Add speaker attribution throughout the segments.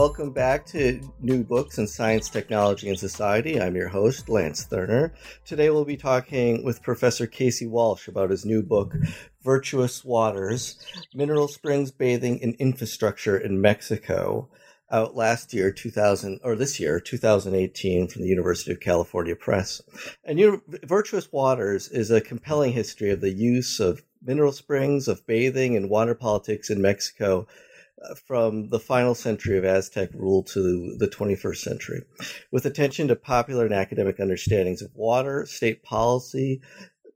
Speaker 1: Welcome back to New Books in Science, Technology, and Society. I'm your host, Lance Thurner. Today we'll be talking with Professor Casey Walsh about his new book, Virtuous Waters Mineral Springs Bathing and Infrastructure in Mexico, out last year, 2000, or this year, 2018, from the University of California Press. And you Virtuous Waters is a compelling history of the use of mineral springs, of bathing, and water politics in Mexico from the final century of Aztec rule to the 21st century, with attention to popular and academic understandings of water, state policy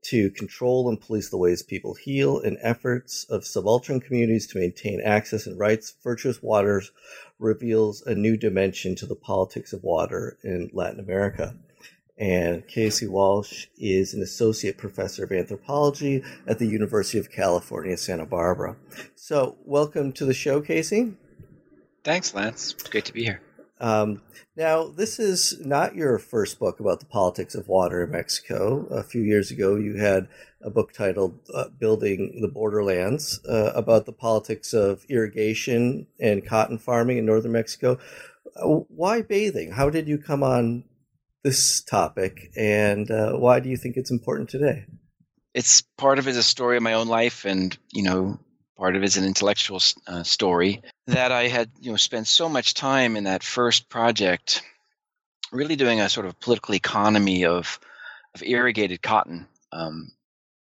Speaker 1: to control and police the ways people heal, and efforts of subaltern communities to maintain access and rights. Virtuous Waters reveals a new dimension to the politics of water in Latin America and Casey Walsh is an associate professor of anthropology at the University of California, Santa Barbara. So, welcome to the show, Casey.
Speaker 2: Thanks, Lance. It's great to be here.
Speaker 1: Um, now, this is not your first book about the politics of water in Mexico. A few years ago, you had a book titled uh, Building the Borderlands uh, about the politics of irrigation and cotton farming in northern Mexico. Uh, why bathing? How did you come on this topic, and uh, why do you think it's important today?
Speaker 2: It's part of it is a story of my own life, and you know, part of it is an intellectual uh, story that I had you know spent so much time in that first project, really doing a sort of political economy of of irrigated cotton, um,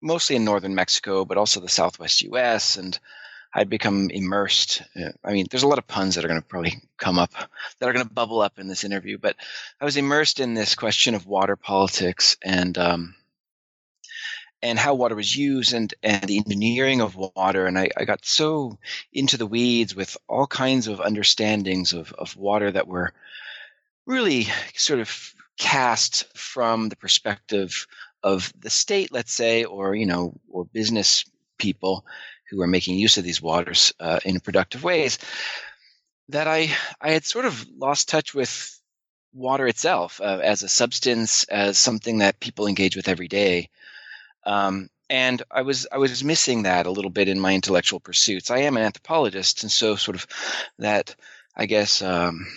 Speaker 2: mostly in northern Mexico, but also the southwest U.S. and I'd become immersed. Uh, I mean, there's a lot of puns that are going to probably come up, that are going to bubble up in this interview, but I was immersed in this question of water politics and um, and how water was used and and the engineering of water. And I, I got so into the weeds with all kinds of understandings of of water that were really sort of cast from the perspective of the state, let's say, or you know, or business people who are making use of these waters uh, in productive ways, that I I had sort of lost touch with water itself uh, as a substance, as something that people engage with every day. Um, and I was I was missing that a little bit in my intellectual pursuits. I am an anthropologist, and so sort of that I guess um,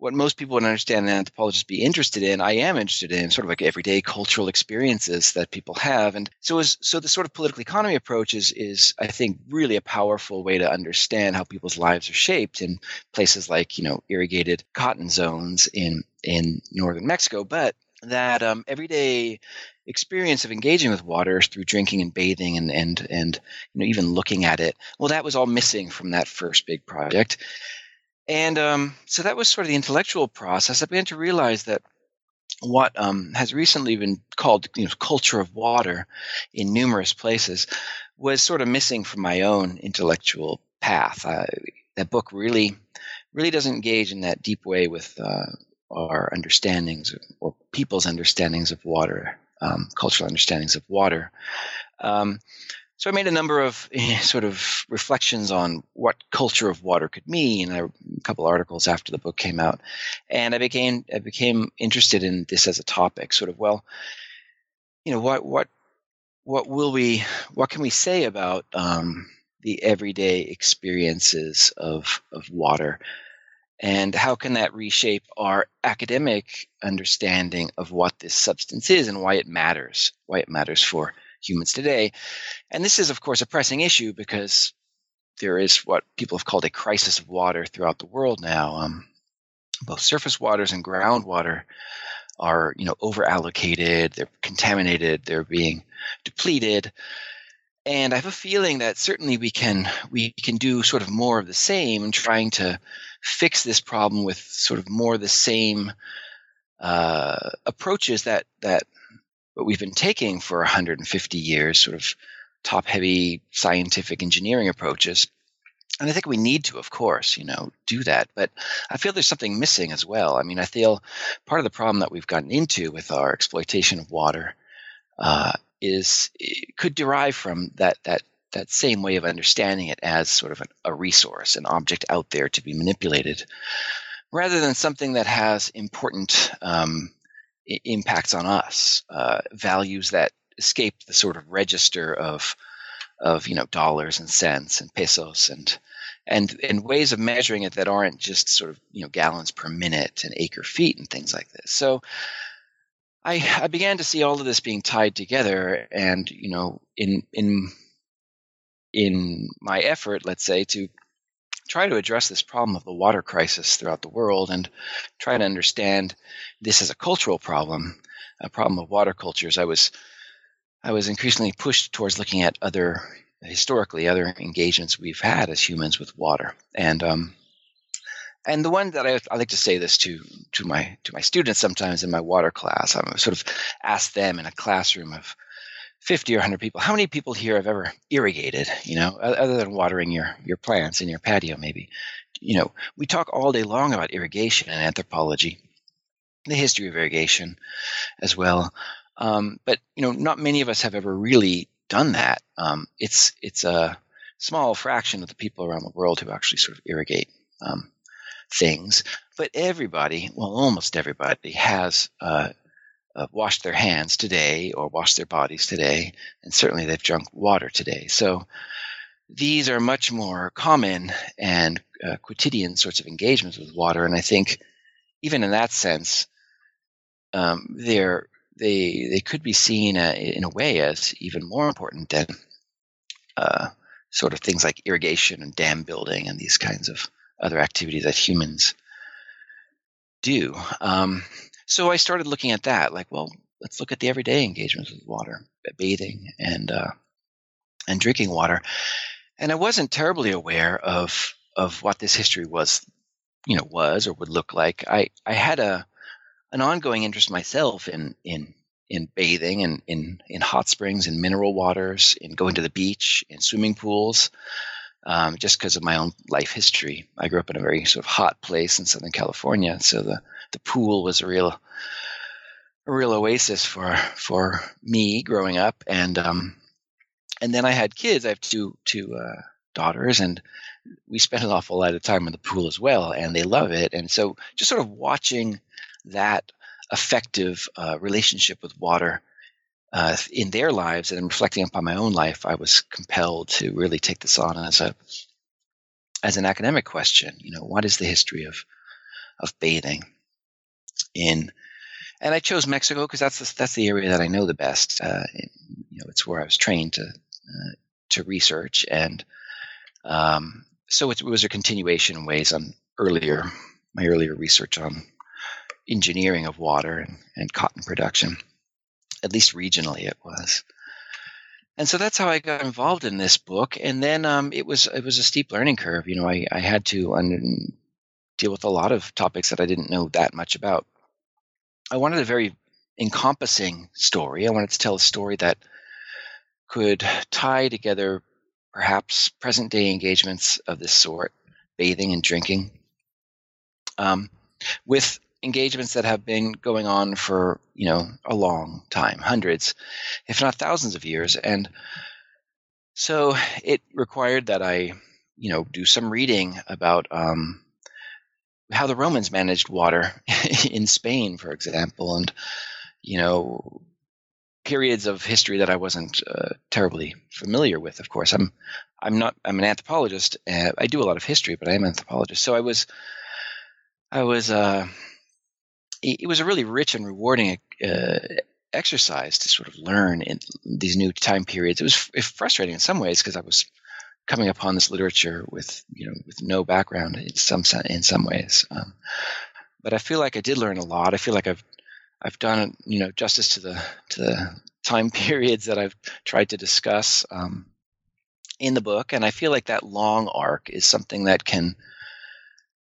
Speaker 2: what most people would understand an anthropologist be interested in, I am interested in sort of like everyday cultural experiences that people have. And so is so the sort of political economy approach is is I think really a powerful way to understand how people's lives are shaped in places like, you know, irrigated cotton zones in in northern Mexico. But that um, everyday experience of engaging with water through drinking and bathing and and and you know even looking at it well that was all missing from that first big project and um, so that was sort of the intellectual process. I began to realize that what um, has recently been called you know, culture of water in numerous places was sort of missing from my own intellectual path. Uh, that book really, really doesn't engage in that deep way with uh, our understandings or people's understandings of water, um, cultural understandings of water. Um, so I made a number of sort of reflections on what culture of water could mean. A couple articles after the book came out, and I became I became interested in this as a topic. Sort of, well, you know, what what what will we what can we say about um, the everyday experiences of of water, and how can that reshape our academic understanding of what this substance is and why it matters, why it matters for humans today. And this is, of course, a pressing issue because there is what people have called a crisis of water throughout the world now. Um, both surface waters and groundwater are, you know, over allocated. They're contaminated. They're being depleted. And I have a feeling that certainly we can we can do sort of more of the same in trying to fix this problem with sort of more the same uh, approaches that that what we've been taking for 150 years, sort of top heavy scientific engineering approaches. and I think we need to, of course, you know, do that. But I feel there's something missing as well. I mean, I feel part of the problem that we've gotten into with our exploitation of water uh, is could derive from that that that same way of understanding it as sort of an, a resource, an object out there to be manipulated, rather than something that has important um, impacts on us, uh, values that escape the sort of register of of you know dollars and cents and pesos and and and ways of measuring it that aren't just sort of you know gallons per minute and acre feet and things like this. So I I began to see all of this being tied together, and you know in in in my effort, let's say, to try to address this problem of the water crisis throughout the world and try to understand this as a cultural problem, a problem of water cultures, I was I was increasingly pushed towards looking at other historically other engagements we've had as humans with water. And um, and the one that I, I, like to say this to to my to my students sometimes in my water class i'm sort of ask them in a classroom of 50 or 100 people. How many people here have ever irrigated you know other than watering your your plants in your patio maybe? You know we talk all day long about irrigation and anthropology the history of irrigation as well. Um, but you know not many of us have ever really done that, um, it's it's a small fraction of the people around the world who actually sort of irrigate um, things. But everybody, well, almost everybody, has uh, uh, washed their hands today or washed their bodies today, and certainly they've drunk water today. So these are much more common and uh, quotidian sorts of engagements with water, and I think even in that sense, um, they're they they could be seen uh, in a way as even more important than uh, sort of things like irrigation and dam building and these kinds of other activities that humans do. Um, so I started looking at that, like, well, let's look at the everyday engagements with water, bathing and uh, and drinking water. And I wasn't terribly aware of of what this history was, you know, was or would look like. I I had a an ongoing interest myself in in in bathing and in in hot springs and mineral waters in going to the beach in swimming pools um, just because of my own life history i grew up in a very sort of hot place in southern california so the the pool was a real a real oasis for for me growing up. And um and then i had kids. I have two two uh, daughters and we spend an awful lot of time in the pool as well and they love it. And so just sort of watching that effective uh, relationship with water uh, in their lives and reflecting upon my own life, I was compelled to really take this on as a as an academic question. You know, what is the history of of bathing in and I chose Mexico because that's the, that's the area that I know the best. Uh, you know, it's where I was trained to uh, to research, and um, so it, it, was a continuation in ways on earlier my earlier research on engineering of water and, and cotton production. At least regionally, it was. And so that's how I got involved in this book. And then um, it was it was a steep learning curve. You know, I, I had to un- deal with a lot of topics that I didn't know that much about. I wanted a very encompassing story. I wanted to tell a story that could tie together perhaps present day engagements of this sort, bathing and drinking, um, with engagements that have been going on for you know a long time hundreds if not thousands of years and so it required that i you know do some reading about um, how the romans managed water in spain for example and you know periods of history that i wasn't uh, terribly familiar with of course i'm i'm not i'm an anthropologist uh, i do a lot of history but i am an anthropologist so i was i was uh, it was a really rich and rewarding uh, exercise to sort of learn in these new time periods. It was frustrating in some ways because I was coming upon this literature with you know with no background in some in some ways. Um, but I feel like I did learn a lot. I feel like I've I've done you know justice to the to the time periods that I've tried to discuss um, in the book, and I feel like that long arc is something that can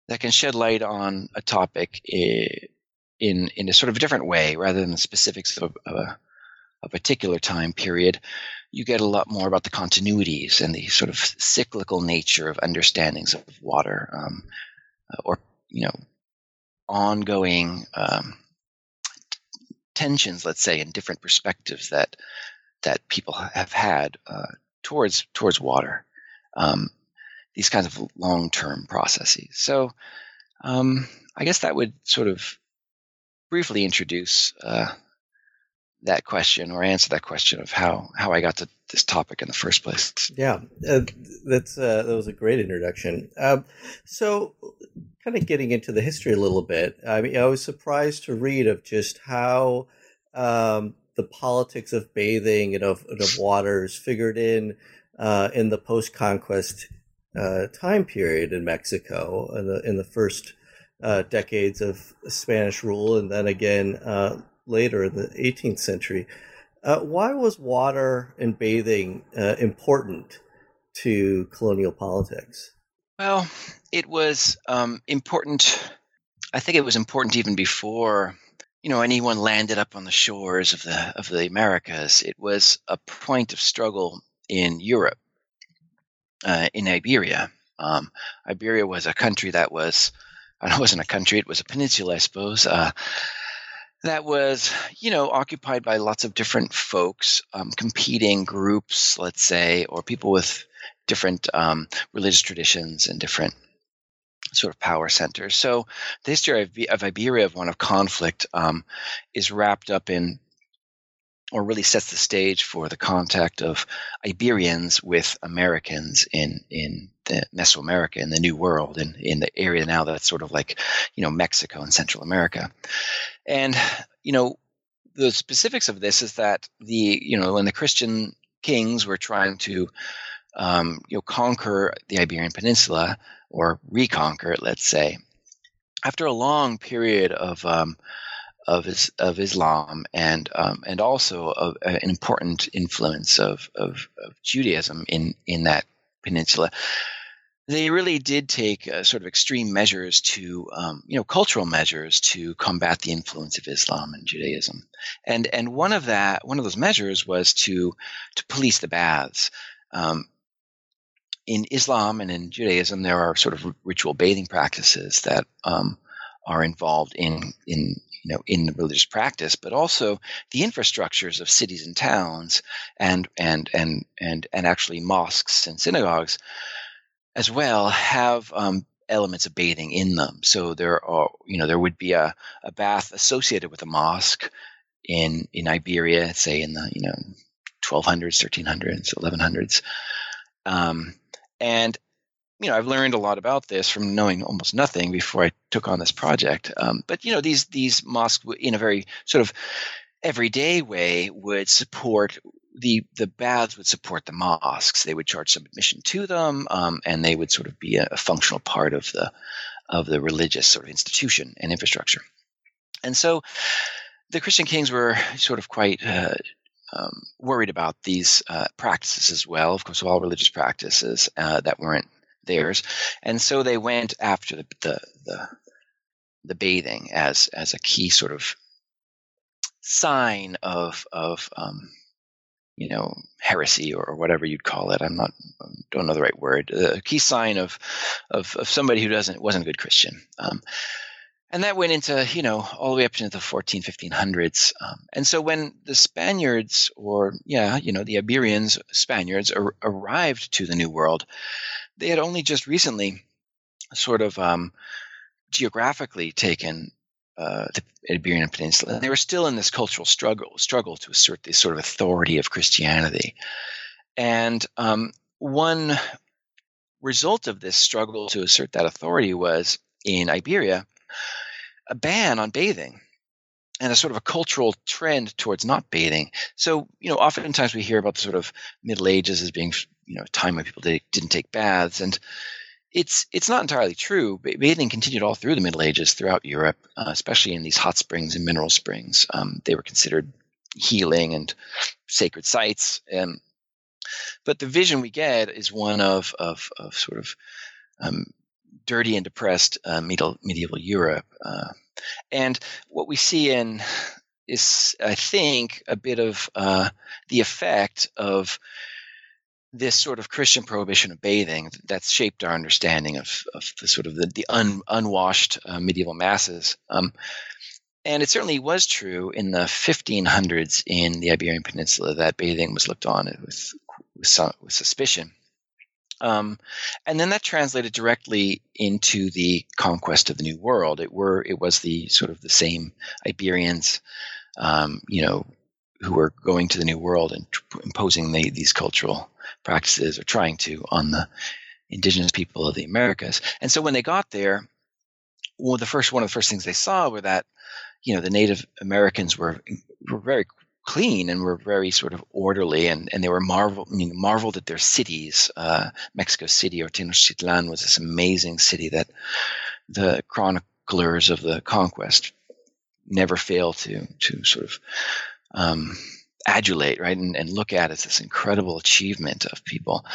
Speaker 2: that can shed light on a topic in in a sort of a different way rather than the specifics of, of a, a particular time period you get a lot more about the continuities and the sort of cyclical nature of understandings of water, um, or you know, ongoing um, tensions, let's say, in different perspectives that that people have had uh, towards towards water. Um, these kinds of long-term processes. So, um, I guess that would sort of briefly introduce uh, that question or answer that question of how how I got to this topic in the first place.
Speaker 1: Yeah, uh, that's uh, that was a great introduction. Um, so, kind of getting into the history a little bit. I mean, I was surprised to read of just how um, the politics of bathing and of, and of waters figured in uh, in the post-conquest uh, time period in Mexico in the in the first uh, decades of Spanish rule, and then again uh, later in the 18th century. Uh, why was water and bathing uh, important to colonial politics?
Speaker 2: Well, it was um, important. I think it was important even before you know anyone landed up on the shores of the of the Americas. It was a point of struggle in Europe, uh, in Iberia. Um, Iberia was a country that was, it wasn't a country; it was a peninsula, I suppose. Uh, that was, you know, occupied by lots of different folks, um, competing groups, let's say, or people with different um, religious traditions and different sort of power centers. So the history of, of Iberia, of one of conflict, um, is wrapped up in or really sets the stage for the contact of Iberians with Americans in in Mesoamerica in the New World and in the area now that's sort of like you know Mexico and Central America, and you know the specifics of this is that the you know when the Christian kings were trying to um, you know conquer the Iberian Peninsula or reconquer it, let's say, after a long period of um, of of Islam and um, and also an important influence of, of, of Judaism in in that peninsula. They really did take uh, sort of extreme measures to, um, you know, cultural measures to combat the influence of Islam and Judaism, and and one of that one of those measures was to to police the baths. Um, in Islam and in Judaism, there are sort of ritual bathing practices that um, are involved in in know in the religious practice, but also the infrastructures of cities and towns, and and and and and actually mosques and synagogues as well have um, elements of bathing in them. So there are you know there would be a, a bath associated with a mosque in in Iberia, say in the you know 1200s, 1300s, 1100s. Um, and you know, I've learned a lot about this from knowing almost nothing before I took on this project. Um, but you know, these these mosques, in a very sort of everyday way, would support the the baths would support the mosques. They would charge some admission to them, um, and they would sort of be a, a, functional part of the of the religious sort of institution and infrastructure. And so, the Christian kings were sort of quite. Uh, um, worried about these uh, practices as well, of course, all religious practices uh, that weren't theirs, and so they went after the the the, the bathing as as a key sort of sign of of um, you know heresy or, or, whatever you'd call it. I'm not don't know the right word. A key sign of of, of somebody who doesn't wasn't a good Christian. Um, and that went into you know all the way up into the 14 1500s um, and so when the spaniards or yeah you know the iberians spaniards ar- arrived to the new world they had only just recently sort of um, geographically taken uh, the Iberian Peninsula. And they were still in this cultural struggle, struggle to assert this sort of authority of Christianity. And um, one result of this struggle to assert that authority was in Iberia a ban on bathing and a sort of a cultural trend towards not bathing. So, you know, oftentimes we hear about the sort of Middle Ages as being you know a time when people did, didn't take baths and it's it's not entirely true. Bathing continued all through the Middle Ages throughout Europe, uh, especially in these hot springs and mineral springs. Um, they were considered healing and sacred sites. And but the vision we get is one of of, of sort of um, dirty and depressed uh, medieval, medieval Europe. Uh, and what we see in is, I think, a bit of uh, the effect of this sort of Christian prohibition of bathing that's shaped our understanding of, of the sort of the, the un, unwashed uh, medieval masses. Um, and it certainly was true in the 1500s in the Iberian Peninsula that bathing was looked on with, with, with suspicion. Um, and then that translated directly into the conquest of the New World. It were it was the sort of the same Iberians, um, you know, who were going to the New World and imposing the, these cultural practices or trying to on the indigenous people of the Americas. And so when they got there, well, the first one of the first things they saw were that you know the Native Americans were were very clean and were very sort of orderly and, and they were marvel I mean, marveled at their cities. Uh, Mexico City or Tenochtitlan was this amazing city that the chroniclers of the conquest never fail to to sort of um, adulate, right, and, and look at as this incredible achievement of people.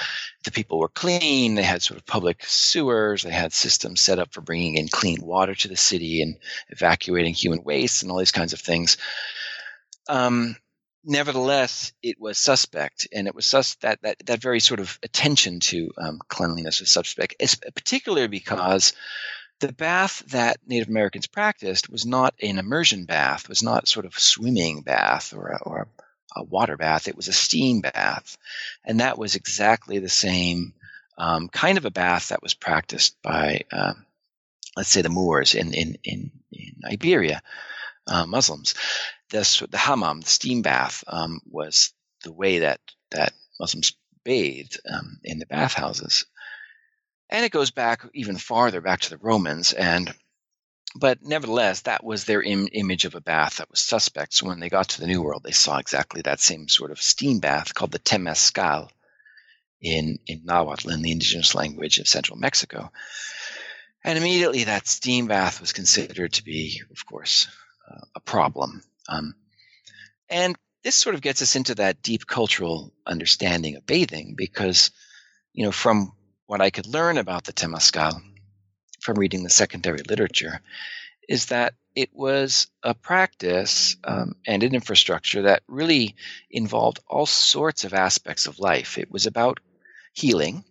Speaker 2: The people were clean. They had sort of public sewers. They had systems set up for bringing in clean water to the city and evacuating human waste and all these kinds of things. Um, nevertheless, it was suspect, and it was sus- that that that very sort of attention to um, cleanliness was suspect, particularly because the bath that Native Americans practiced was not an immersion bath, was not sort of swimming bath or a, or a water bath. It was a steam bath, and that was exactly the same um, kind of a bath that was practiced by, uh, let's say, the Moors in in in, in Iberia, uh, Muslims this the hammam, the steam bath, um, was the way that that Muslims bathed um, in the bathhouses, and it goes back even farther back to the Romans. And but nevertheless, that was their Im- image of a bath that was suspect. So when they got to the New World, they saw exactly that same sort of steam bath called the temescal in in Nahuatl, in the indigenous language of central Mexico. And immediately, that steam bath was considered to be, of course, a problem. Um, and this sort of gets us into that deep cultural understanding of bathing because, you know, from what I could learn about the Temescal from reading the secondary literature, is that it was a practice um, and an infrastructure that really involved all sorts of aspects of life. It was about healing.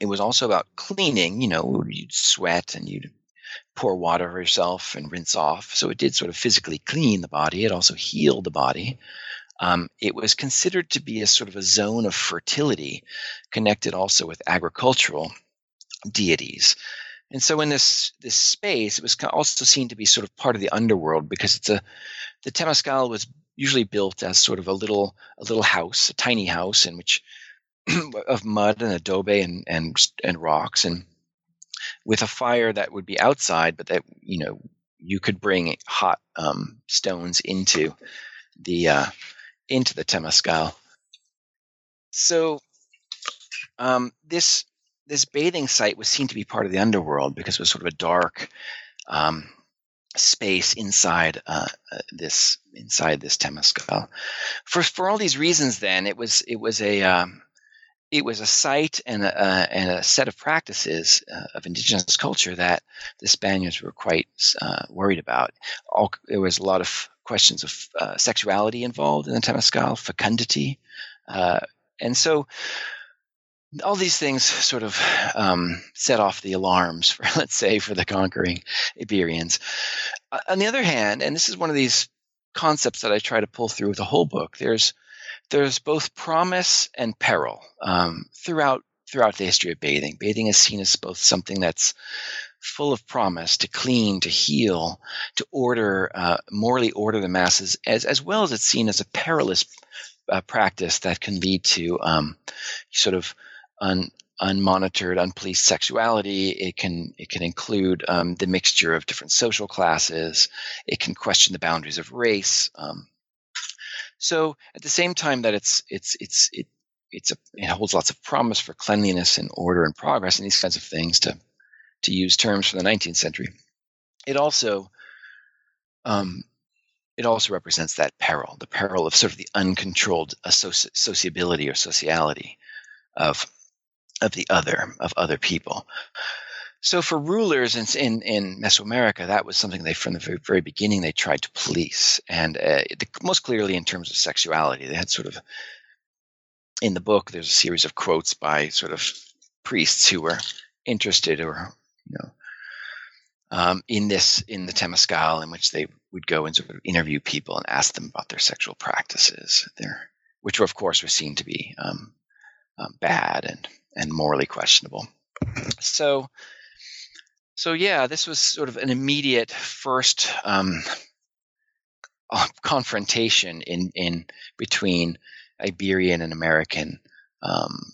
Speaker 2: It was also about cleaning. You know, you'd sweat and you'd pour water herself and rinse off. So it did sort of physically clean the body. It also healed the body. Um, it was considered to be a sort of a zone of fertility, connected also with agricultural deities. And so in this this space, it was also seen to be sort of part of the underworld because it's a the temescal was usually built as sort of a little a little house, a tiny house in which of mud and adobe and and and rocks and with a fire that would be outside, but that you know you could bring hot um, stones into the uh, into the temescal. So um, this this bathing site was seen to be part of the underworld because it was sort of a dark um, space inside uh, uh, this inside this temescal. For for all these reasons, then it was it was a um, it was a site and a, uh, and a set of practices uh, of indigenous culture that the Spaniards were quite uh, worried about. All, there was a lot of questions of uh, sexuality involved in the Temescal, fecundity, uh, and so all these things sort of um, set off the alarms for, let's say, for the conquering Iberians. Uh, on the other hand, and this is one of these concepts that I try to pull through with the whole book, there's there's both promise and peril um, throughout throughout the history of bathing. Bathing is seen as both something that's full of promise to clean, to heal, to order, uh, morally order the masses, as as well as it's seen as a perilous uh, practice that can lead to um, sort of un, unmonitored, unpoliced sexuality. It can it can include um, the mixture of different social classes. It can question the boundaries of race. Um, so at the same time that it's it's it's it it's a, it holds lots of promise for cleanliness and order and progress and these kinds of things to to use terms from the 19th century. It also um, it also represents that peril, the peril of sort of the uncontrolled associ- sociability or sociality of of the other, of other people. So for rulers in, in, in Mesoamerica, that was something they, from the very, very beginning, they tried to police, and uh, the, most clearly in terms of sexuality, they had sort of in the book. There's a series of quotes by sort of priests who were interested or you know um, in this in the Temescal, in which they would go and sort of interview people and ask them about their sexual practices, their which of course were seen to be um, um, bad and and morally questionable. So, so yeah, this was sort of an immediate first um, uh, confrontation in in between Iberian and American um,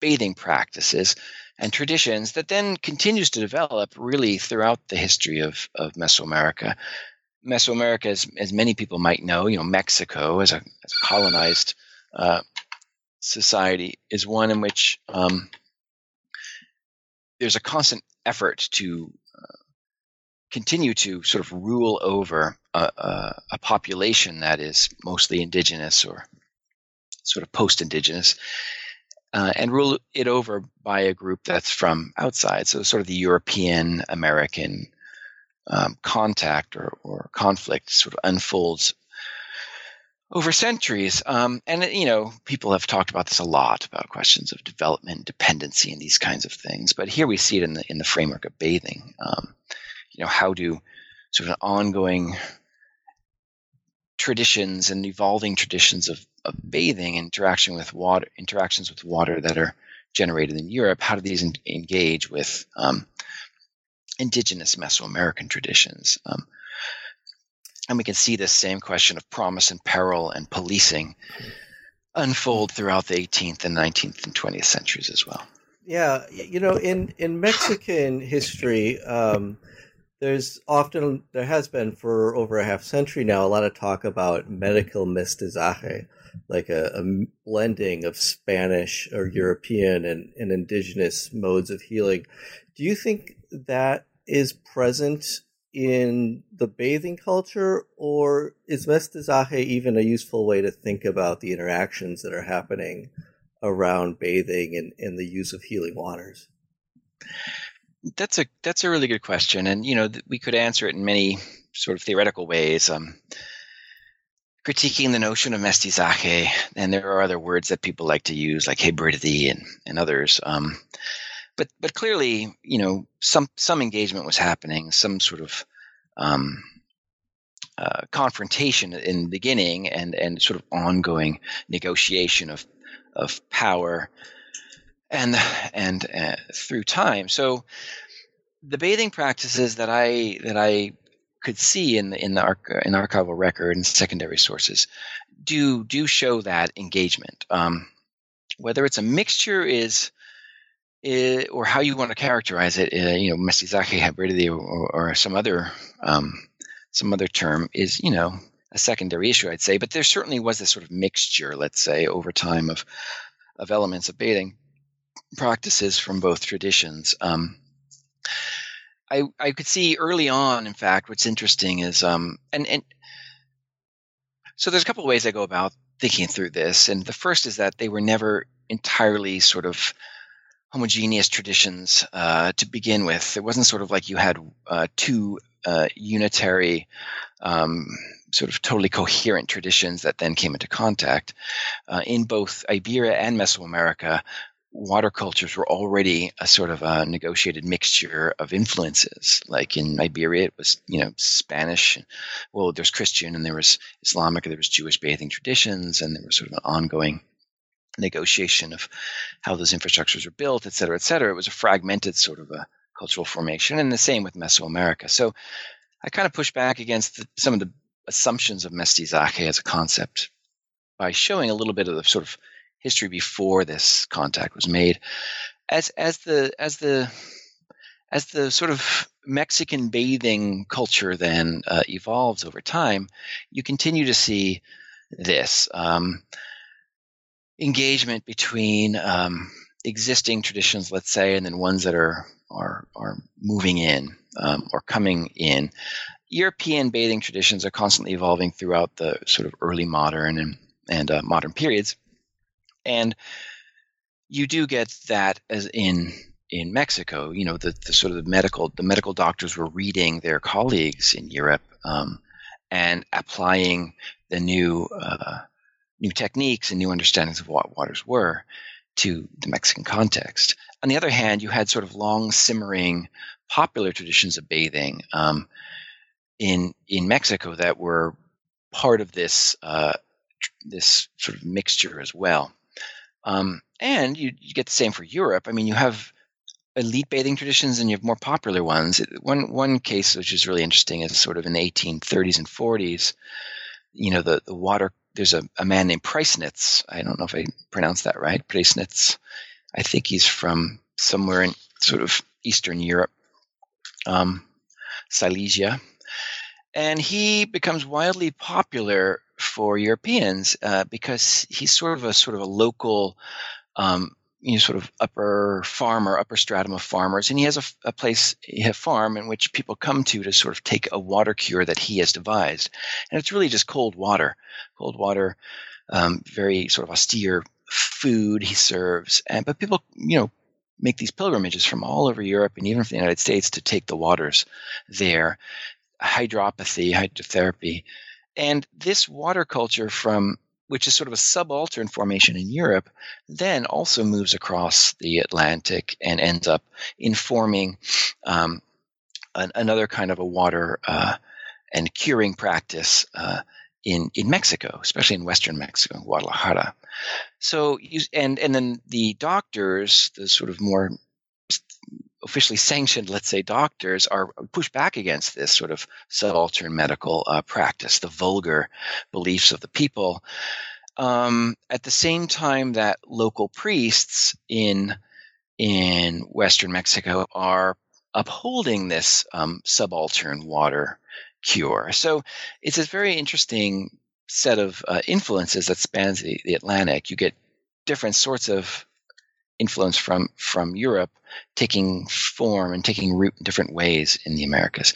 Speaker 2: bathing practices and traditions that then continues to develop really throughout the history of, of Mesoamerica. Mesoamerica, as, as many people might know, you know, Mexico as a, as a colonized uh, society is one in which um, there's a constant effort to uh, continue to sort of rule over a, a, a, population that is mostly indigenous or sort of post-indigenous uh, and rule it over by a group that's from outside. So, sort of the European American um, contact or, or conflict sort of unfolds over centuries. Um, and, you know, people have talked about this a lot about questions of development, dependency, and these kinds of things. But here we see it in the, in the framework of bathing. Um, you know, how do sort of ongoing traditions and evolving traditions of, of bathing, interaction with water, interactions with water that are generated in Europe, how do these en- engage with um, indigenous Mesoamerican traditions? Um, and we can see this same question of promise and peril and policing unfold throughout the 18th and 19th and 20th centuries as well.
Speaker 1: Yeah, you know, in in Mexican history, um, there's often there has been for over a half century now a lot of talk about medical mestizaje, like a, a blending of Spanish or European and, and indigenous modes of healing. Do you think that is present in the bathing culture, or is mestizaje even a useful way to think about the interactions that are happening around bathing and, and the use of healing waters?
Speaker 2: That's a that's a really good question, and you know we could answer it in many sort of theoretical ways. Um, critiquing the notion of mestizaje, and there are other words that people like to use, like hybridity and and others. Um, but but clearly, you know, some some engagement was happening, some sort of um, uh, confrontation in the beginning, and and sort of ongoing negotiation of of power and and uh, through time. So the bathing practices that I that I could see in the in the arch, in archival record and secondary sources do do show that engagement. Um, whether it's a mixture is, or how you want to characterize it, uh, you know, mestizaje, hybridity, or, or, some other um, some other term is, you know, a secondary issue, I'd say. But there certainly was this sort of mixture, let's say, over time of of elements of bathing practices from both traditions. Um, I I could see early on, in fact, what's interesting is um and and so there's a couple of ways I go about thinking through this, and the first is that they were never entirely sort of homogeneous traditions uh, to begin with. It wasn't sort of like you had uh, two uh, unitary, um, sort of totally coherent traditions that then came into contact. Uh, in both Iberia and Mesoamerica, water cultures were already a sort of a negotiated mixture of influences. Like in Iberia, it was you know Spanish. Well, there's Christian and there was Islamic, and there was Jewish bathing traditions, and there was sort of an ongoing negotiation of how those infrastructures were built, et cetera, et cetera. It was a fragmented sort of a cultural formation, and the same with Mesoamerica. So I kind of push back against the, some of the assumptions of mestizaje as a concept by showing a little bit of the sort of history before this contact was made. As as the as the as the sort of Mexican bathing culture then uh, evolves over time, you continue to see this um, engagement between um, existing traditions, let's say, and then ones that are are are moving in um, or coming in. European bathing traditions are constantly evolving throughout the sort of early modern and and uh, modern periods and you do get that as in in Mexico. You know, the, the sort of the medical the medical doctors were reading their colleagues in Europe um, and applying the new uh, new techniques and new understandings of what waters were to the Mexican context. On the other hand, you had sort of long simmering popular traditions of bathing um, in in Mexico that were part of this uh, this sort of mixture as well. Um, and you, you get the same for Europe. I mean, you have elite bathing traditions and you have more popular ones. One one case which is really interesting is sort of in the 1830s and 40s. You know, the the water. There's a, a man named Priessnitz. I don't know if I pronounced that right. Priessnitz. I think he's from somewhere in sort of Eastern Europe, um, Silesia, and he becomes wildly popular for Europeans uh, because he's sort of a sort of a local um, you know, sort of upper farmer, upper stratum of farmers, and he has a, a place, a farm in which people come to to sort of take a water cure that he has devised, and it's really just cold water, cold water, um, very sort of austere food he serves, and but people, you know, make these pilgrimages from all over Europe and even from the United States to take the waters there, hydropathy, hydrotherapy, and this water culture from which is sort of a subaltern formation in Europe, then also moves across the Atlantic and ends up informing um, an, another kind of a water uh, and curing practice uh, in in Mexico, especially in Western Mexico, Guadalajara. So, you, and and then the doctors, the sort of more officially sanctioned, let's say, doctors are pushed back against this sort of subaltern medical uh, practice, the vulgar beliefs of the people. Um, at the same time that local priests in in Western Mexico are upholding this um, subaltern water cure. So it's a very interesting set of uh, influences that spans the, the Atlantic. You get different sorts of influence from from Europe taking form and taking root in different ways in the Americas.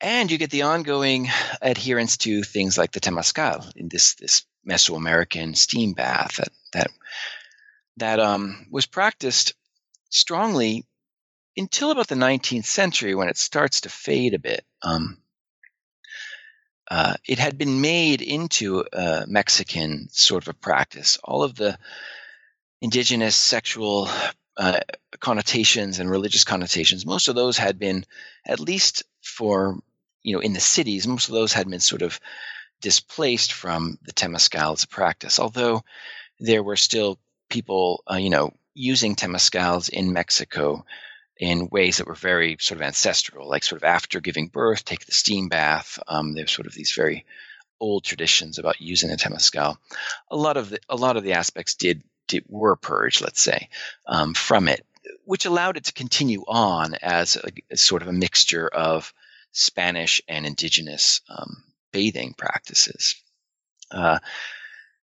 Speaker 2: And you get the ongoing adherence to things like the Temazcal in this this Mesoamerican steam bath that that that um, was practiced strongly until about the 19th century when it starts to fade a bit. Um, uh, it had been made into a Mexican sort of a practice. All of the indigenous sexual uh, connotations and religious connotations, most of those had been, at least for, you know, in the cities, most of those had been sort of displaced from the Temazcal as a practice, although there were still people, uh, you know, using Temazcals in Mexico in ways that were very sort of ancestral, like sort of after giving birth, take the steam bath. Um, there's sort of these very old traditions about using the Temazcal. A lot of the, a lot of the aspects did it were purged, let's say, um, from it, which allowed it to continue on as a, sort of a mixture of Spanish and indigenous um, bathing practices. Uh,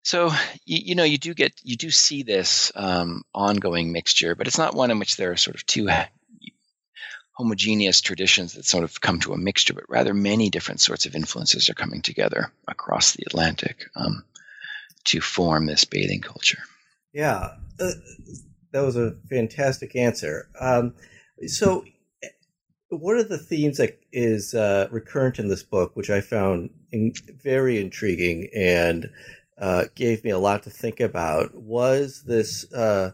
Speaker 2: so you, you, know you do get you do see this um, ongoing mixture, but it's not one in which there are sort of two homogeneous traditions that sort of come to a mixture, but rather many different sorts of influences are coming together across the Atlantic um, to form this bathing culture.
Speaker 1: Yeah, uh, that was a fantastic answer. Um, so, one of the themes that is uh, recurrent in this book, which I found in, very intriguing and uh, gave me a lot to think about, was this uh,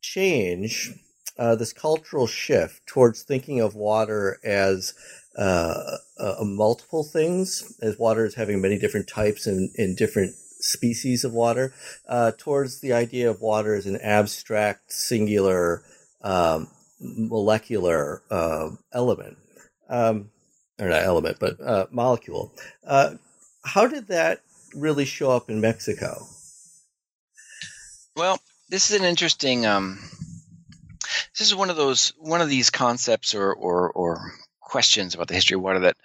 Speaker 1: change, uh, this cultural shift towards thinking of water as uh, multiple things, as water is having many different types and in different species of water uh, towards the idea of water as an abstract, singular, um, molecular uh, element, um, or not element, but uh, molecule. Uh, how did that really show up in Mexico?
Speaker 2: Well, this is an interesting. Um, this is one of those one of these concepts or or, or questions about the history of water that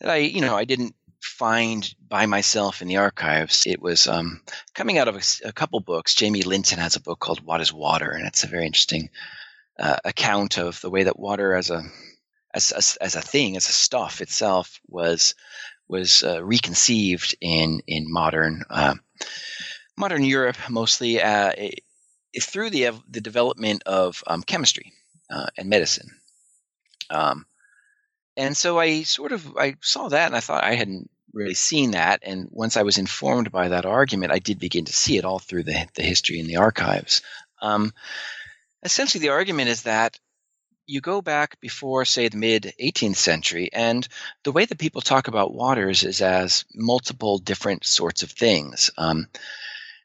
Speaker 2: that I you know I didn't find by myself in the archives. It was um, coming out of a, a, couple books. Jamie Linton has a book called "What Is Water," and it's a very interesting uh, account of the way that water, as a as, as, as a thing, as a stuff itself, was was uh, reconceived in in modern uh, modern Europe, mostly. Uh, through the the development of um, chemistry uh, and medicine. Um, and so I sort of I saw that and I thought I hadn't really seen that. And once I was informed by that argument, I did begin to see it all through the the history and the archives. Um, essentially, the argument is that you go back before, say, the mid 18th century, and the way that people talk about waters is as multiple different sorts of things. Um,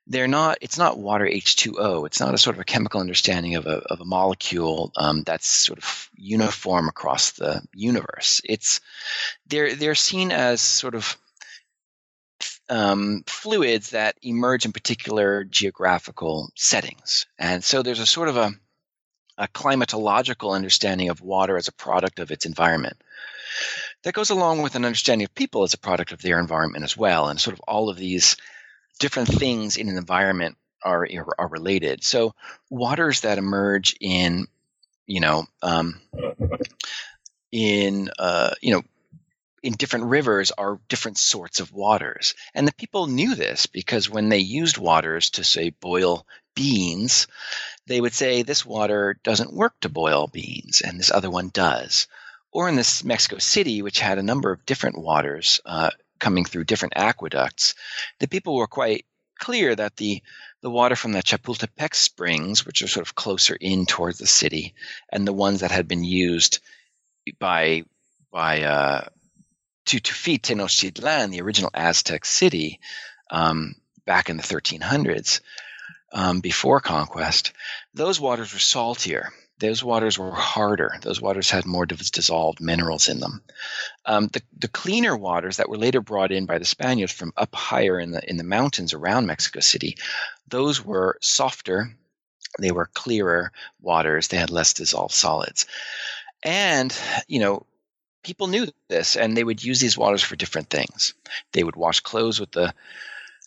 Speaker 2: they're not it's not water h2o it's not a sort of a chemical understanding of a, of a molecule um, that's sort of uniform across the universe. It's they're they're seen as sort of um, fluids that emerge in particular geographical settings. And so there's a sort of a, a climatological understanding of water as a product of its environment. That goes along with an understanding of people as a product of their environment as well. And sort of all of these different things in an environment are are related. So waters that emerge in, you know, um, in uh, you know, in different rivers are different sorts of waters, and the people knew this because when they used waters to say boil beans, they would say this water doesn't work to boil beans, and this other one does. Or in this Mexico City, which had a number of different waters, uh, coming through different aqueducts, the people were quite clear that the the water from the Chapultepec springs, which are sort of closer in towards the city, and the ones that had been used by by uh, to to feed Tenochtitlan, the original Aztec city, um, back in the 1300s, um, before conquest, those waters were saltier those waters were harder. Those waters had more dissolved minerals in them. Um, the, the cleaner waters that were later brought in by the Spaniards from up higher in the in the mountains around Mexico City, those were softer. They were clearer waters. They had less dissolved solids, and you know people knew this, and they would use these waters for different things. They would wash clothes with the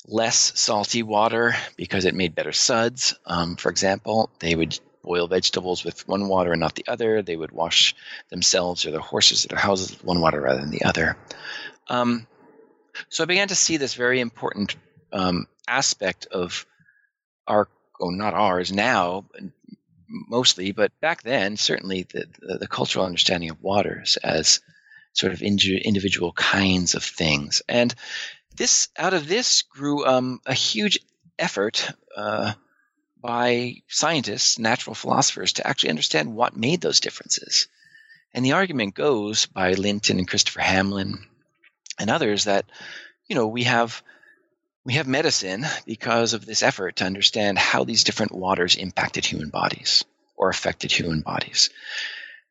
Speaker 2: less salty water because it made better suds. Um, for example, they would boil vegetables with one water and not the other. They would wash themselves or their horses or their houses with one water rather than the other. Um, so I began to see this very important um, aspect of our, oh, not ours now, mostly, but back then, certainly the, the, the cultural understanding of waters as sort of individual kinds of things. And this, out of this grew um, a huge effort uh, by scientists, natural philosophers, to actually understand what made those differences. And the argument goes by Linton and Christopher Hamlin and others that, you know, we have we have medicine because of this effort to understand how these different waters impacted human bodies or affected human bodies.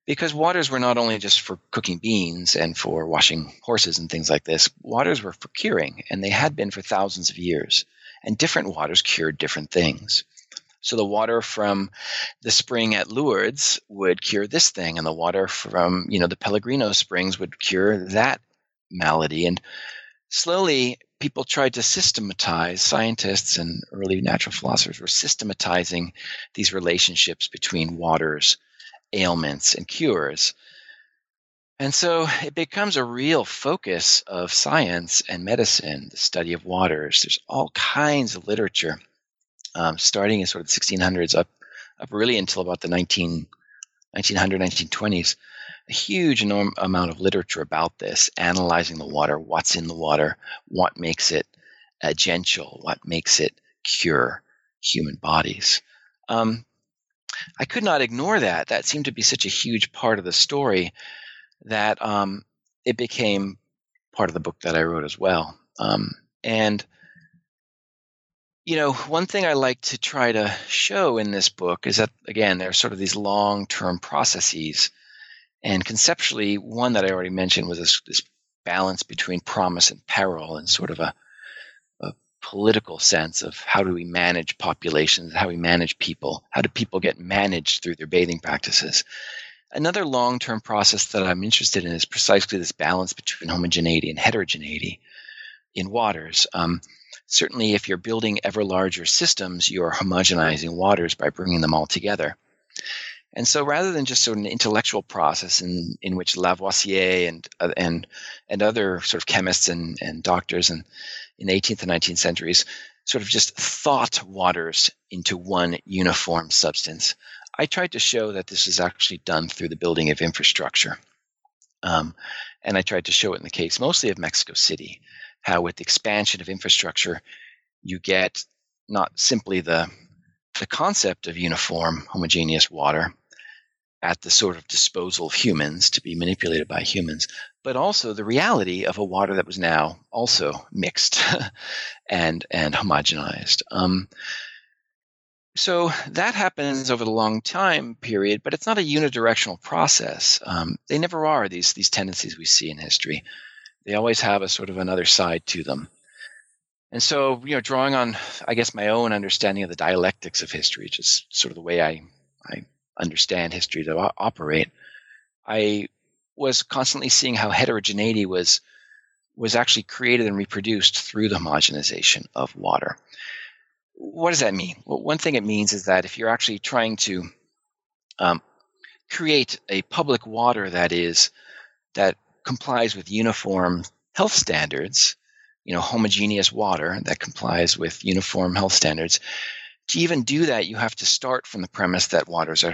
Speaker 2: Because waters were not only just for cooking beans and for washing horses and things like this, waters were for curing, and they had been for thousands of years. And different waters cured different things. So the water from the spring at Lourdes would cure this thing, and the water from you know the Pellegrino springs would cure that malady. And slowly, people tried to systematize. Scientists and early natural philosophers were systematizing these relationships between waters, ailments, and cures. And so it becomes a real focus of science and medicine, the study of waters. There's all kinds of literature um, starting in sort of the 1600s up up really until about the 19, 1900 1920s a huge enormous amount of literature about this analyzing the water what's in the water what makes it agential what makes it cure human bodies. Um, i could not ignore that. That seemed to be such a huge part of the story that um, it became part of the book that i wrote as well. Um, and you know, one thing I like to try to show in this book is that, again, there are sort of these long term processes. And conceptually, one that I already mentioned was this, this balance between promise and peril and sort of a, a political sense of how do we manage populations, how we manage people, how do people get managed through their bathing practices. Another long term process that I'm interested in is precisely this balance between homogeneity and heterogeneity in waters. Um, Certainly, if you're building ever larger systems, you're homogenizing waters by bringing them all together. And so, rather than just sort of an intellectual process in, in which Lavoisier and uh, and and other sort of chemists and, and doctors and in the 18th and 19th centuries sort of just thought waters into one uniform substance. I tried to show that this is actually done through the building of infrastructure. Um, and I tried to show it in the case mostly of Mexico City, how with the expansion of infrastructure, you get not simply the the concept of uniform homogeneous water at the sort of disposal of humans to be manipulated by humans, but also the reality of a water that was now also mixed and and homogenized. Um, so that happens over the long time period, but it's not a unidirectional process. Um, they never are these these tendencies we see in history. They always have a sort of another side to them. And so, you know, drawing on, I guess, my own understanding of the dialectics of history, just sort of the way I, I understand history to operate, I was constantly seeing how heterogeneity was was actually created and reproduced through the homogenization of water. What does that mean? Well, one thing it means is that if you're actually trying to um, create a public water that is that complies with uniform health standards, you know, homogeneous water that complies with uniform health standards, to even do that, you have to start from the premise that waters are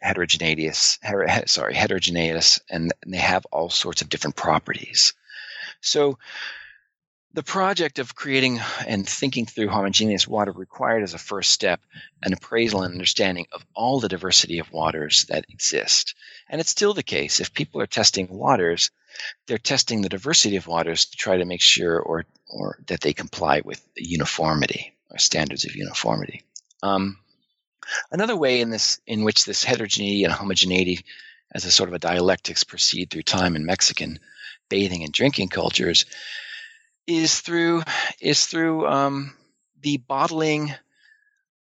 Speaker 2: heterogeneous, sorry, heterogeneous, and they have all sorts of different properties. So, the project of creating and thinking through homogeneous water required as a first step an appraisal and understanding of all the diversity of waters that exist. And it's still the case. If people are testing waters, they're testing the diversity of waters to try to make sure or, or that they comply with uniformity or standards of uniformity. Um, another way in this in which this heterogeneity and homogeneity as a sort of a dialectics proceed through time in Mexican bathing and drinking cultures is through is through um, the bottling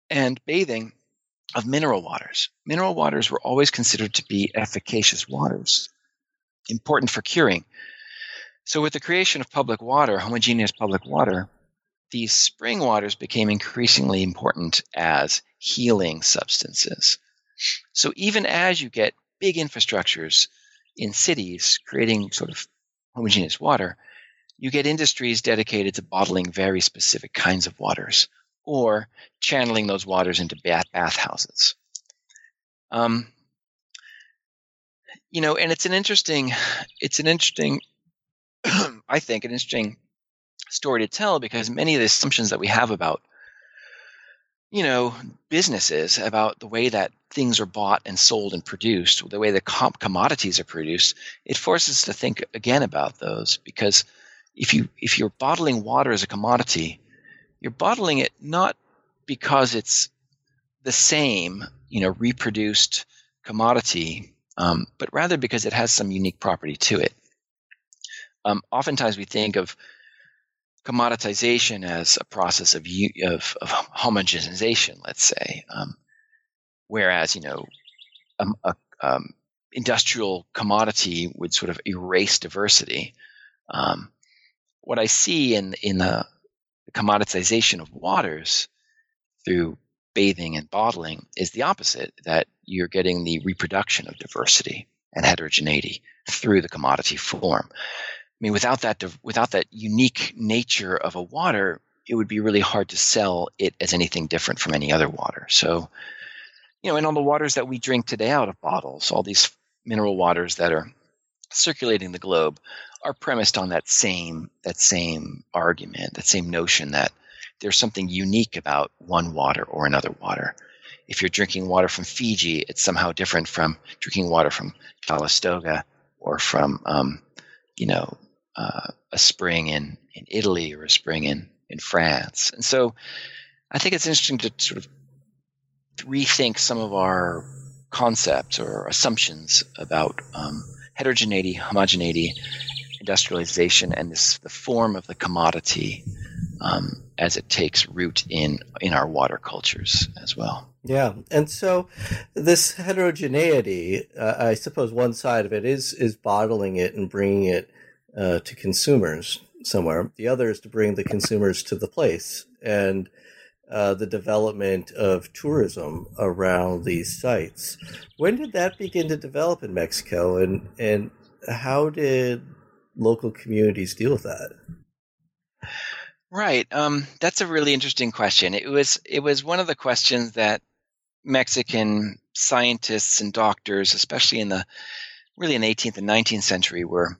Speaker 2: and bathing of mineral waters. Mineral waters were always considered to be efficacious waters, important for curing. So, with the creation of public water, homogeneous public water, these spring waters became increasingly important as healing substances. So, even as you get big infrastructures in cities creating sort of homogeneous water, you get industries dedicated to bottling very specific kinds of waters or channeling those waters into bath bathhouses. Um, you know, and it's an interesting, it's an interesting, I think, an interesting story to tell because many of the assumptions that we have about, you know, businesses, about the way that things are bought and sold and produced, the way the com- commodities are produced, it forces us to think again about those because if you if you're bottling water as a commodity, you're bottling it not because it's the same, you know, reproduced commodity, um, but rather because it has some unique property to it. Um, oftentimes, we think of commoditization as a process of of, of homogenization, let's say, um, whereas you know, a, a um, industrial commodity would sort of erase diversity. Um, what I see in in the commoditization of waters through bathing and bottling is the opposite that you're getting the reproduction of diversity and heterogeneity through the commodity form. I mean, without that without that unique nature of a water, it would be really hard to sell it as anything different from any other water. So, you know, and all the waters that we drink today out of bottles, all these mineral waters that are circulating the globe are premised on that same that same argument, that same notion that there's something unique about one water or another water. If you're drinking water from Fiji, it's somehow different from drinking water from Calistoga or from, um, you know, uh, a spring in, in Italy or a spring in, in France. And so I think it's interesting to sort of rethink some of our concepts or assumptions about um, heterogeneity, homogeneity, industrialization, and this the form of the commodity um, as it takes root in in our water cultures as well.
Speaker 1: Yeah, and so this heterogeneity, uh, I suppose one side of it is is bottling it and bringing it uh, to consumers somewhere. The other is to bring the consumers to the place and. Uh, the development of tourism around these sites. When did that begin to develop in Mexico, and and how did local communities deal with that?
Speaker 2: Right. Um, that's a really interesting question. It was it was one of the questions that Mexican scientists and doctors, especially in the really in the 18th and 19th century, were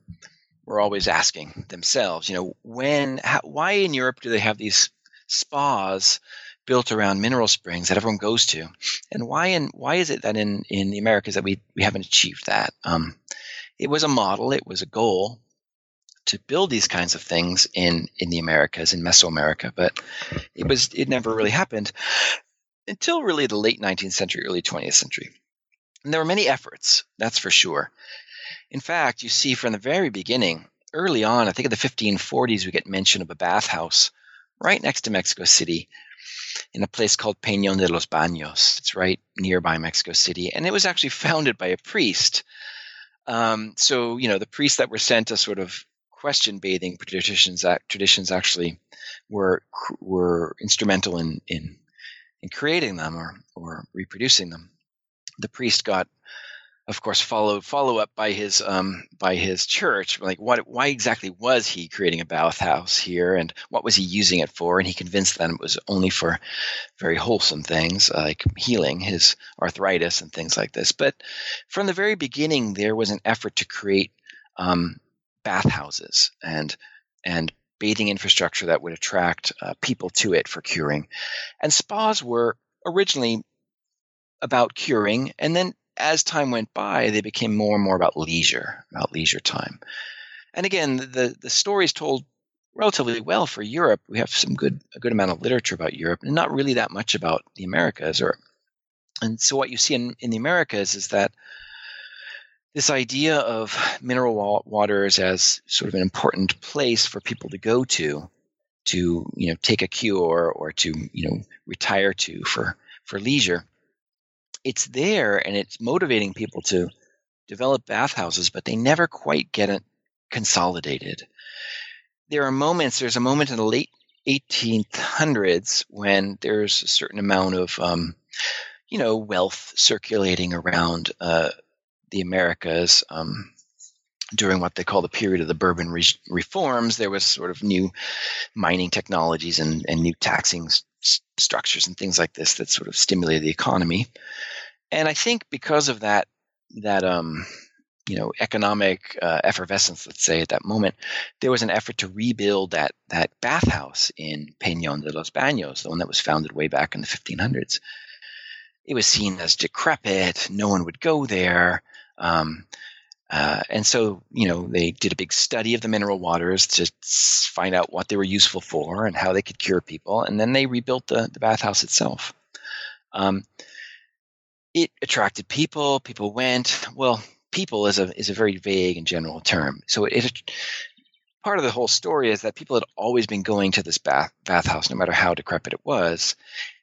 Speaker 2: were always asking themselves. You know, when how, why in Europe do they have these spas built around mineral springs that everyone goes to, and why in why is it that in in the Americas that we we haven't achieved that? Um, it was a model, it was a goal, to build these kinds of things in in the Americas in Mesoamerica, but it was it never really happened until really the late 19th century, early 20th century. And there were many efforts, that's for sure. In fact, you see from the very beginning, early on, I think in the 1540s, we get mention of a bathhouse right next to Mexico City in a place called Peñon de los Baños. It's right nearby Mexico City. And it was actually founded by a priest. Um, so, you know, the priests that were sent to sort of question bathing traditions traditions actually were were instrumental in in in creating them or or reproducing them. The priest got, of course, followed follow up by his um, by his church. Like, what? Why exactly was he creating a bathhouse here, and what was he using it for? And he convinced them it was only for very wholesome things like healing his arthritis and things like this. But from the very beginning, there was an effort to create um, bathhouses and and bathing infrastructure that would attract uh, people to it for curing. And spas were originally about curing, and then as time went by, they became more and more about leisure, about leisure time. And again, the the story is told relatively well for Europe. We have some good a good amount of literature about Europe, and not really that much about the Americas. Or and so what you see in, in the Americas is that this idea of mineral waters as sort of an important place for people to go to to you know take a cure or to you know retire to for for leisure it's there and it's motivating people to develop bathhouses but they never quite get it consolidated. There are moments there's a moment in the late 1800s when there's a certain amount of um, you know wealth circulating around uh, the Americas um, during what they call the period of the Bourbon re- reforms. There was sort of new mining technologies and, and new taxing structures and things like this that sort of stimulated the economy. And I think because of that, that um, you know economic uh, effervescence, let's say at that moment, there was an effort to rebuild that that bathhouse in Peñon de los Baños, the one that was founded way back in the 1500s. It was seen as decrepit. No one would go there. Um, uh, and so, you know, they did a big study of the mineral waters to find out what they were useful for and how they could cure people. And then they rebuilt the, the bathhouse itself. Um, it attracted people. People went. Well, people is a is a very vague and general term. So it, it part of the whole story is that people had always been going to this bath bathhouse, no matter how decrepit it was,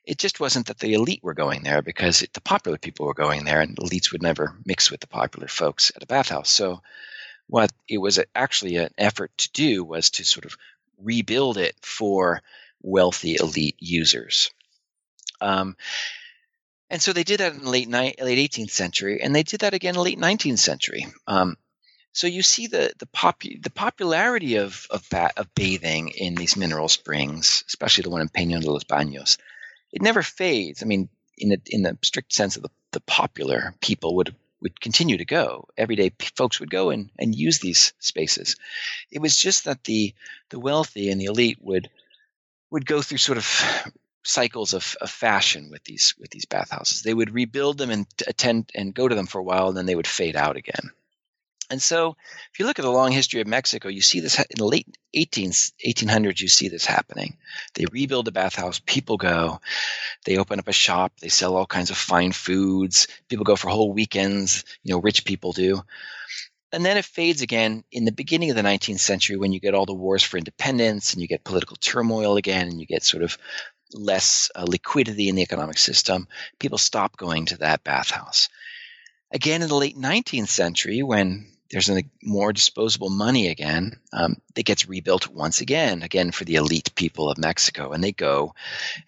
Speaker 2: it just wasn't that the elite were going there because it, the popular people were going there, and elites would never mix with the popular folks at a bathhouse. So, what it was actually an effort to do was to sort of rebuild it for wealthy elite users. Um, and so they did that in the late, ni- late 18th century, and they did that again in the late 19th century. Um, so you see the the, popu- the popularity of of, ba- of, bathing in these mineral springs, especially the one in Peñon de los Baños, it never fades. I mean, in the in the strict sense of the, the popular people would would continue to go. Everyday folks would go and, and use these spaces. It was just that the the wealthy and the elite would would go through sort of cycles of, of fashion with these with these bathhouses. They would rebuild them and attend and go to them for a while, and then they would fade out again. And so, if you look at the long history of Mexico, you see this in the late 18th, 1800s, you see this happening. They rebuild a bathhouse, people go, they open up a shop, they sell all kinds of fine foods, people go for whole weekends, you know, rich people do. And then it fades again in the beginning of the 19th century when you get all the wars for independence and you get political turmoil again and you get sort of less uh, liquidity in the economic system. People stop going to that bathhouse. Again, in the late 19th century, when there's more disposable money again um, that gets rebuilt once again, again for the elite people of Mexico, and they go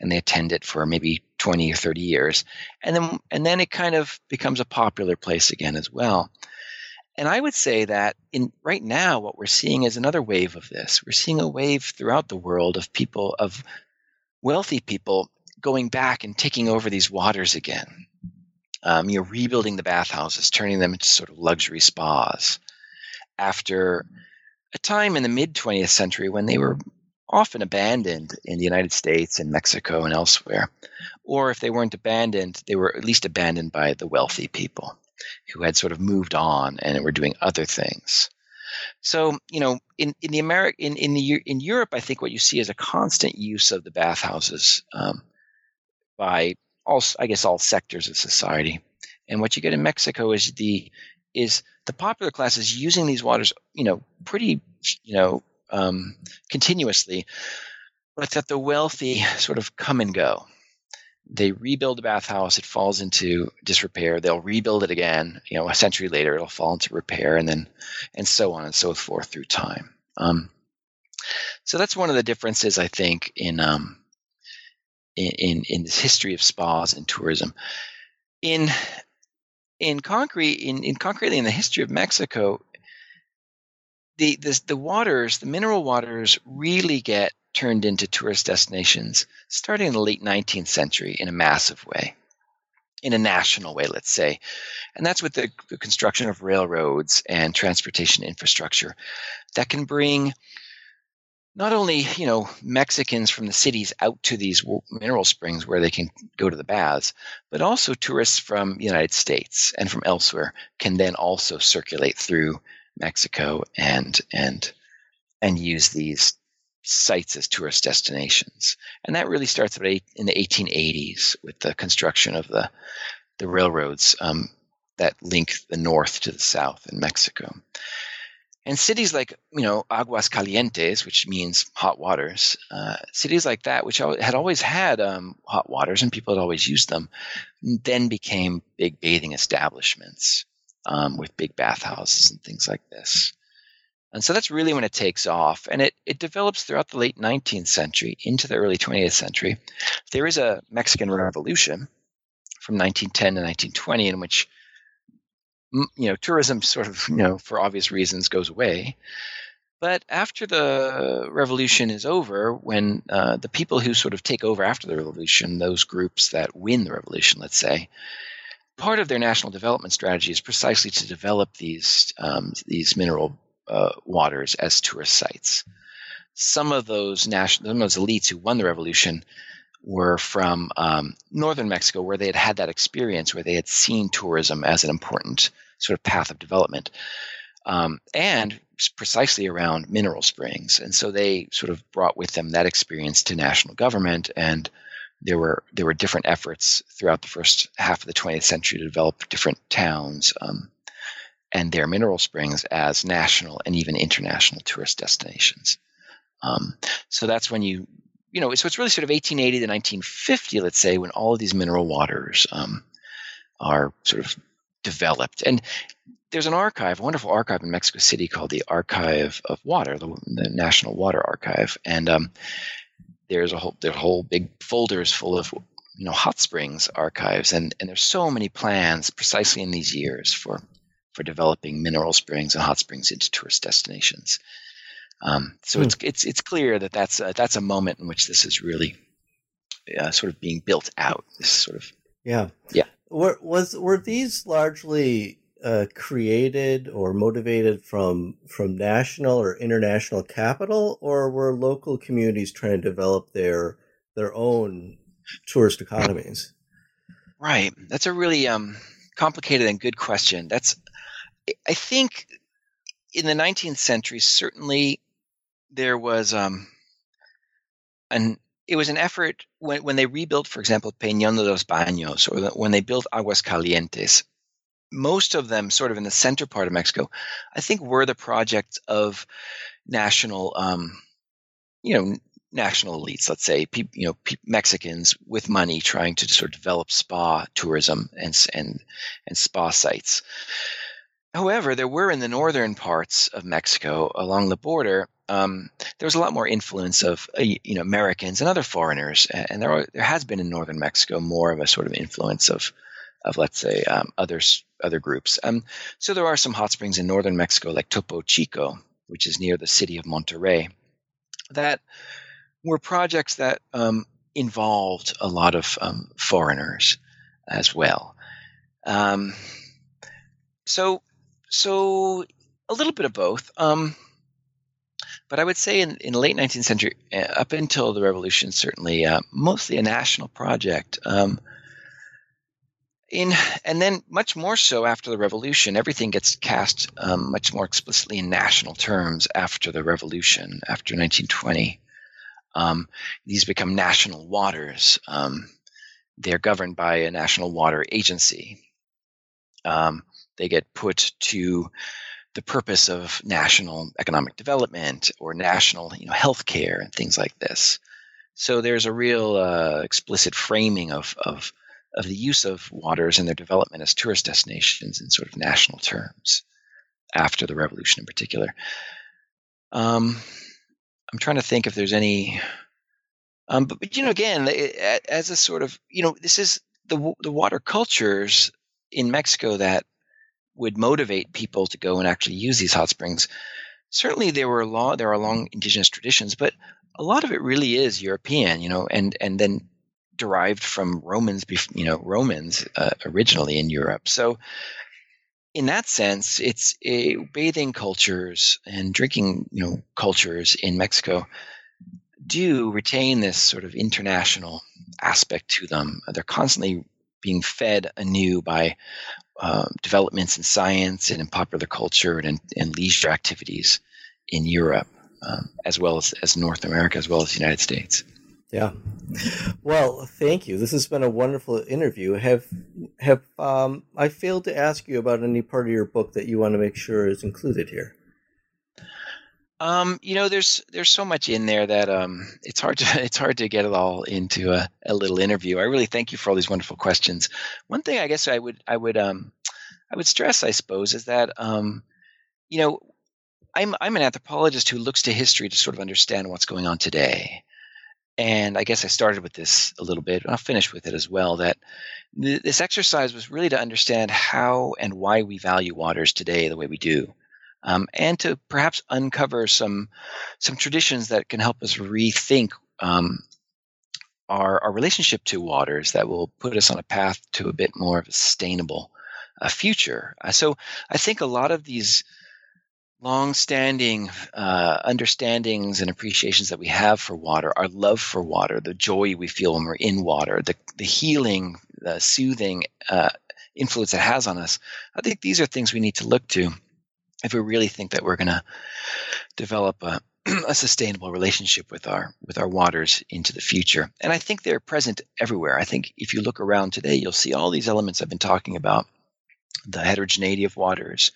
Speaker 2: and they attend it for maybe 20 or 30 years, and then and then it kind of becomes a popular place again as well. and I would say that in right now, what we're seeing is another wave of this. We're seeing a wave throughout the world of people, of wealthy people, going back and taking over these waters again. Um, you know, rebuilding the bathhouses, turning them into sort of luxury spas. After a time in the mid 20th century when they were often abandoned in the United States and Mexico and elsewhere, or if they weren't abandoned, they were at least abandoned by the wealthy people who had sort of moved on and were doing other things. So, you know, in, in the Ameri- in in the in Europe, I think what you see is a constant use of the bathhouses um, by all, I guess, all sectors of society. And what you get in Mexico is the is the popular classes using these waters, you know, pretty, you know, um, continuously, but that the wealthy sort of come and go they rebuild a bathhouse it falls into disrepair they'll rebuild it again you know a century later it'll fall into repair and then and so on and so forth through time um, so that's one of the differences i think in um, in, in, this history of spas and tourism in in concrete in, in concretely in the history of mexico the, the the waters the mineral waters really get turned into tourist destinations starting in the late 19th century in a massive way, in a national way, let's say. And that's with the, the construction of railroads and transportation infrastructure that can bring not only you know Mexicans from the cities out to these mineral springs where they can go to the baths, but also tourists from the United States and from elsewhere can then also circulate through Mexico and and and use these sites as tourist destinations. And that really starts in the 1880s with the construction of the, the railroads um, that link the north to the south in Mexico. And cities like, you know, Aguas Calientes, which means hot waters, uh, cities like that, which had always had um, hot waters and people had always used them, then became big bathing establishments um, with big bathhouses and things like this. And so that's really when it takes off. And it, it develops throughout the late 19th century into the early 20th century. There is a Mexican Revolution from 1910 to 1920 in which you know tourism sort of you know for obvious reasons goes away but after the revolution is over when uh, the people who sort of take over after the revolution those groups that win the revolution let's say part of their national development strategy is precisely to develop these um, these mineral uh, waters as tourist sites. Some of those national, those elites who won the revolution were from um, northern Mexico, where they had had that experience, where they had seen tourism as an important sort of path of development, um, and precisely around mineral springs. And so they sort of brought with them that experience to national government, and there were there were different efforts throughout the first half of the 20th century to develop different towns. Um, and their mineral springs as national and even international tourist destinations. Um, so that's when you, you know, so it's really sort of 1880 to 1950, let's say, when all of these mineral waters um, are sort of developed. And there's an archive, a wonderful archive in Mexico City called the Archive of Water, the, the National Water Archive, and um, there's a whole there's whole big folders full of you know hot springs archives, and and there's so many plans precisely in these years for for developing mineral springs and hot springs into tourist destinations. Um, so hmm. it's it's it's clear that that's a, that's a moment in which this is really uh, sort of being built out. This sort of
Speaker 1: yeah
Speaker 2: yeah.
Speaker 1: Were was were these largely uh, created or motivated from from national or international capital, or were local communities trying to develop their their own tourist economies?
Speaker 2: Right. That's a really um, complicated and good question. That's I think in the 19th century, certainly there was um, an it was an effort when, when they rebuilt, for example, Peñón de los Baños, or when they built Aguas Calientes. Most of them, sort of in the center part of Mexico, I think were the projects of national, um, you know, national elites. Let's say, pe- you know, pe- Mexicans with money trying to sort of develop spa tourism and and and spa sites. However, there were in the northern parts of Mexico along the border, um, there was a lot more influence of uh, you know Americans and other foreigners, and there are, there has been in northern Mexico more of a sort of influence of of let's say um, other other groups. Um, so there are some hot springs in northern Mexico, like Topo Chico, which is near the city of Monterrey, that were projects that um, involved a lot of um, foreigners as well. Um, so, so a little bit of both. Um, but I would say in, in the late 19th century, uh, up until the revolution, certainly uh, mostly a national project. Um, in and then much more so after the revolution, everything gets cast um, much more explicitly in national terms after the revolution, after 1920. Um, these become national waters. Um, they're governed by a national water agency. Um, they get put to the purpose of national economic development or national you know, health care and things like this. So there's a real uh, explicit framing of, of, of the use of waters and their development as tourist destinations in sort of national terms after the revolution in particular. Um, I'm trying to think if there's any. Um, but, but, you know, again, as a sort of you know, this is the the water cultures in Mexico that would motivate people to go and actually use these hot springs. Certainly, there were long there are long indigenous traditions, but a lot of it really is European, you know, and and then derived from Romans, you know, Romans uh, originally in Europe. So, in that sense, it's a, bathing cultures and drinking, you know, cultures in Mexico do retain this sort of international aspect to them. They're constantly being fed anew by um, developments in science and in popular culture and in, leisure activities in Europe, um, as well as, as North America, as well as the United States.
Speaker 1: Yeah. Well, thank you. This has been a wonderful interview. Have have um, I failed to ask you about any part of your book that you want to make sure is included here?
Speaker 2: Um, you know, there's there's so much in there that um, it's hard to it's hard to get it all into a, a little interview. I really thank you for all these wonderful questions. One thing I guess I would I would um, I would stress, I suppose, is that um, you know I'm I'm an anthropologist who looks to history to sort of understand what's going on today. And I guess I started with this a little bit, and I'll finish with it as well. That th- this exercise was really to understand how and why we value waters today the way we do um, and to perhaps uncover some some traditions that can help us rethink um, our our relationship to waters that will put us on a path to a bit more of a sustainable uh, future. Uh, so I think a lot of these long-standing uh, understandings and appreciations that we have for water, our love for water, the joy we feel when we're in water, the the healing, the soothing uh, influence it has on us. I think these are things we need to look to if we really think that we're going to develop a, a sustainable relationship with our with our waters into the future. And I think they're present everywhere. I think if you look around today, you'll see all these elements I've been talking about: the heterogeneity of waters,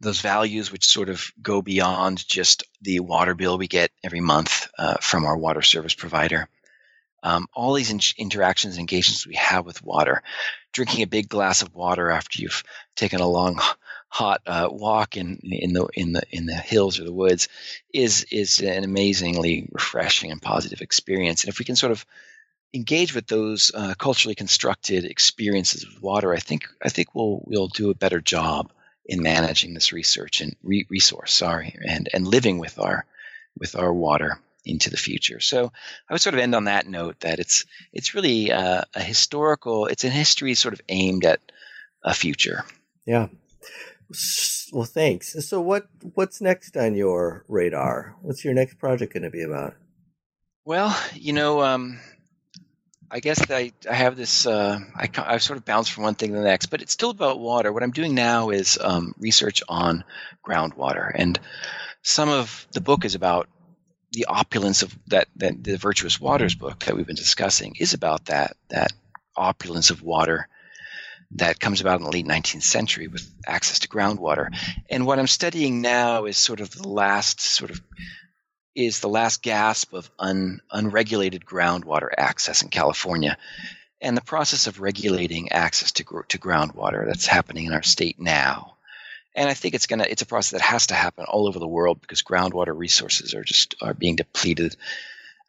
Speaker 2: those values which sort of go beyond just the water bill we get every month uh, from our water service provider. Um, all these in- interactions and engagements we have with water, drinking a big glass of water after you've taken a long hot uh, walk in in the in the in the hills or the woods is is an amazingly refreshing and positive experience. And if we can sort of engage with those uh, culturally constructed experiences with water, I think I think we'll we'll do a better job in managing this research and re- resource. Sorry, and and living with our with our water into the future. So I would sort of end on that note that it's it's really uh, a historical. It's a history sort of aimed at a future.
Speaker 1: Yeah, well, thanks. So, what what's next on your radar? What's your next project going to be about?
Speaker 2: Well, you know, um, I guess I, I have this. Uh, I I sort of bounce from one thing to the next, but it's still about water. What I'm doing now is um, research on groundwater, and some of the book is about the opulence of that. That the Virtuous Waters book that we've been discussing is about that that opulence of water that comes about in the late 19th century with access to groundwater. And what I'm studying now is sort of the last sort of is the last gasp of un, unregulated groundwater access in California and the process of regulating access to, to groundwater that's happening in our state now. And I think it's gonna it's a process that has to happen all over the world because groundwater resources are just are being depleted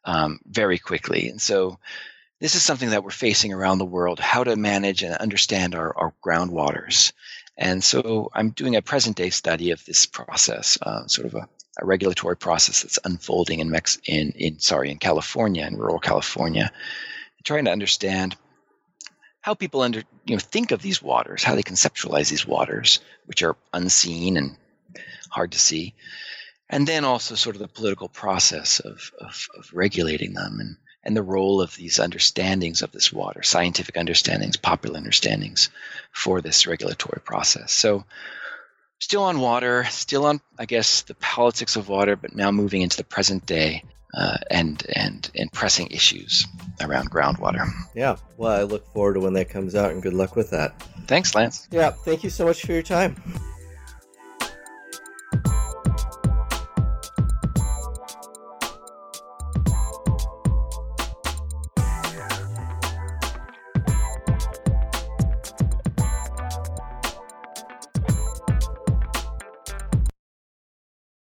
Speaker 2: um, very quickly. And so this is something that we're facing around the world how to manage and understand our, our groundwaters. And so I'm doing a present day study of this process, uh, sort of a, a, regulatory process that's unfolding in, Mex- in, in, sorry, in California, in rural California, trying to understand how people under, you know, think of these waters, how they conceptualize these waters, which are unseen and hard to see. And then also sort of the political process of, of, of regulating them and and the role of these understandings of this water, scientific understandings, popular understandings for this regulatory process. So, still on water, still on, I guess, the politics of water, but now moving into the present day uh, and and and pressing issues around groundwater.
Speaker 1: Yeah, well, I look forward to when that comes out, and good luck with that.
Speaker 2: Thanks, Lance.
Speaker 1: Yeah, thank you so much for your time.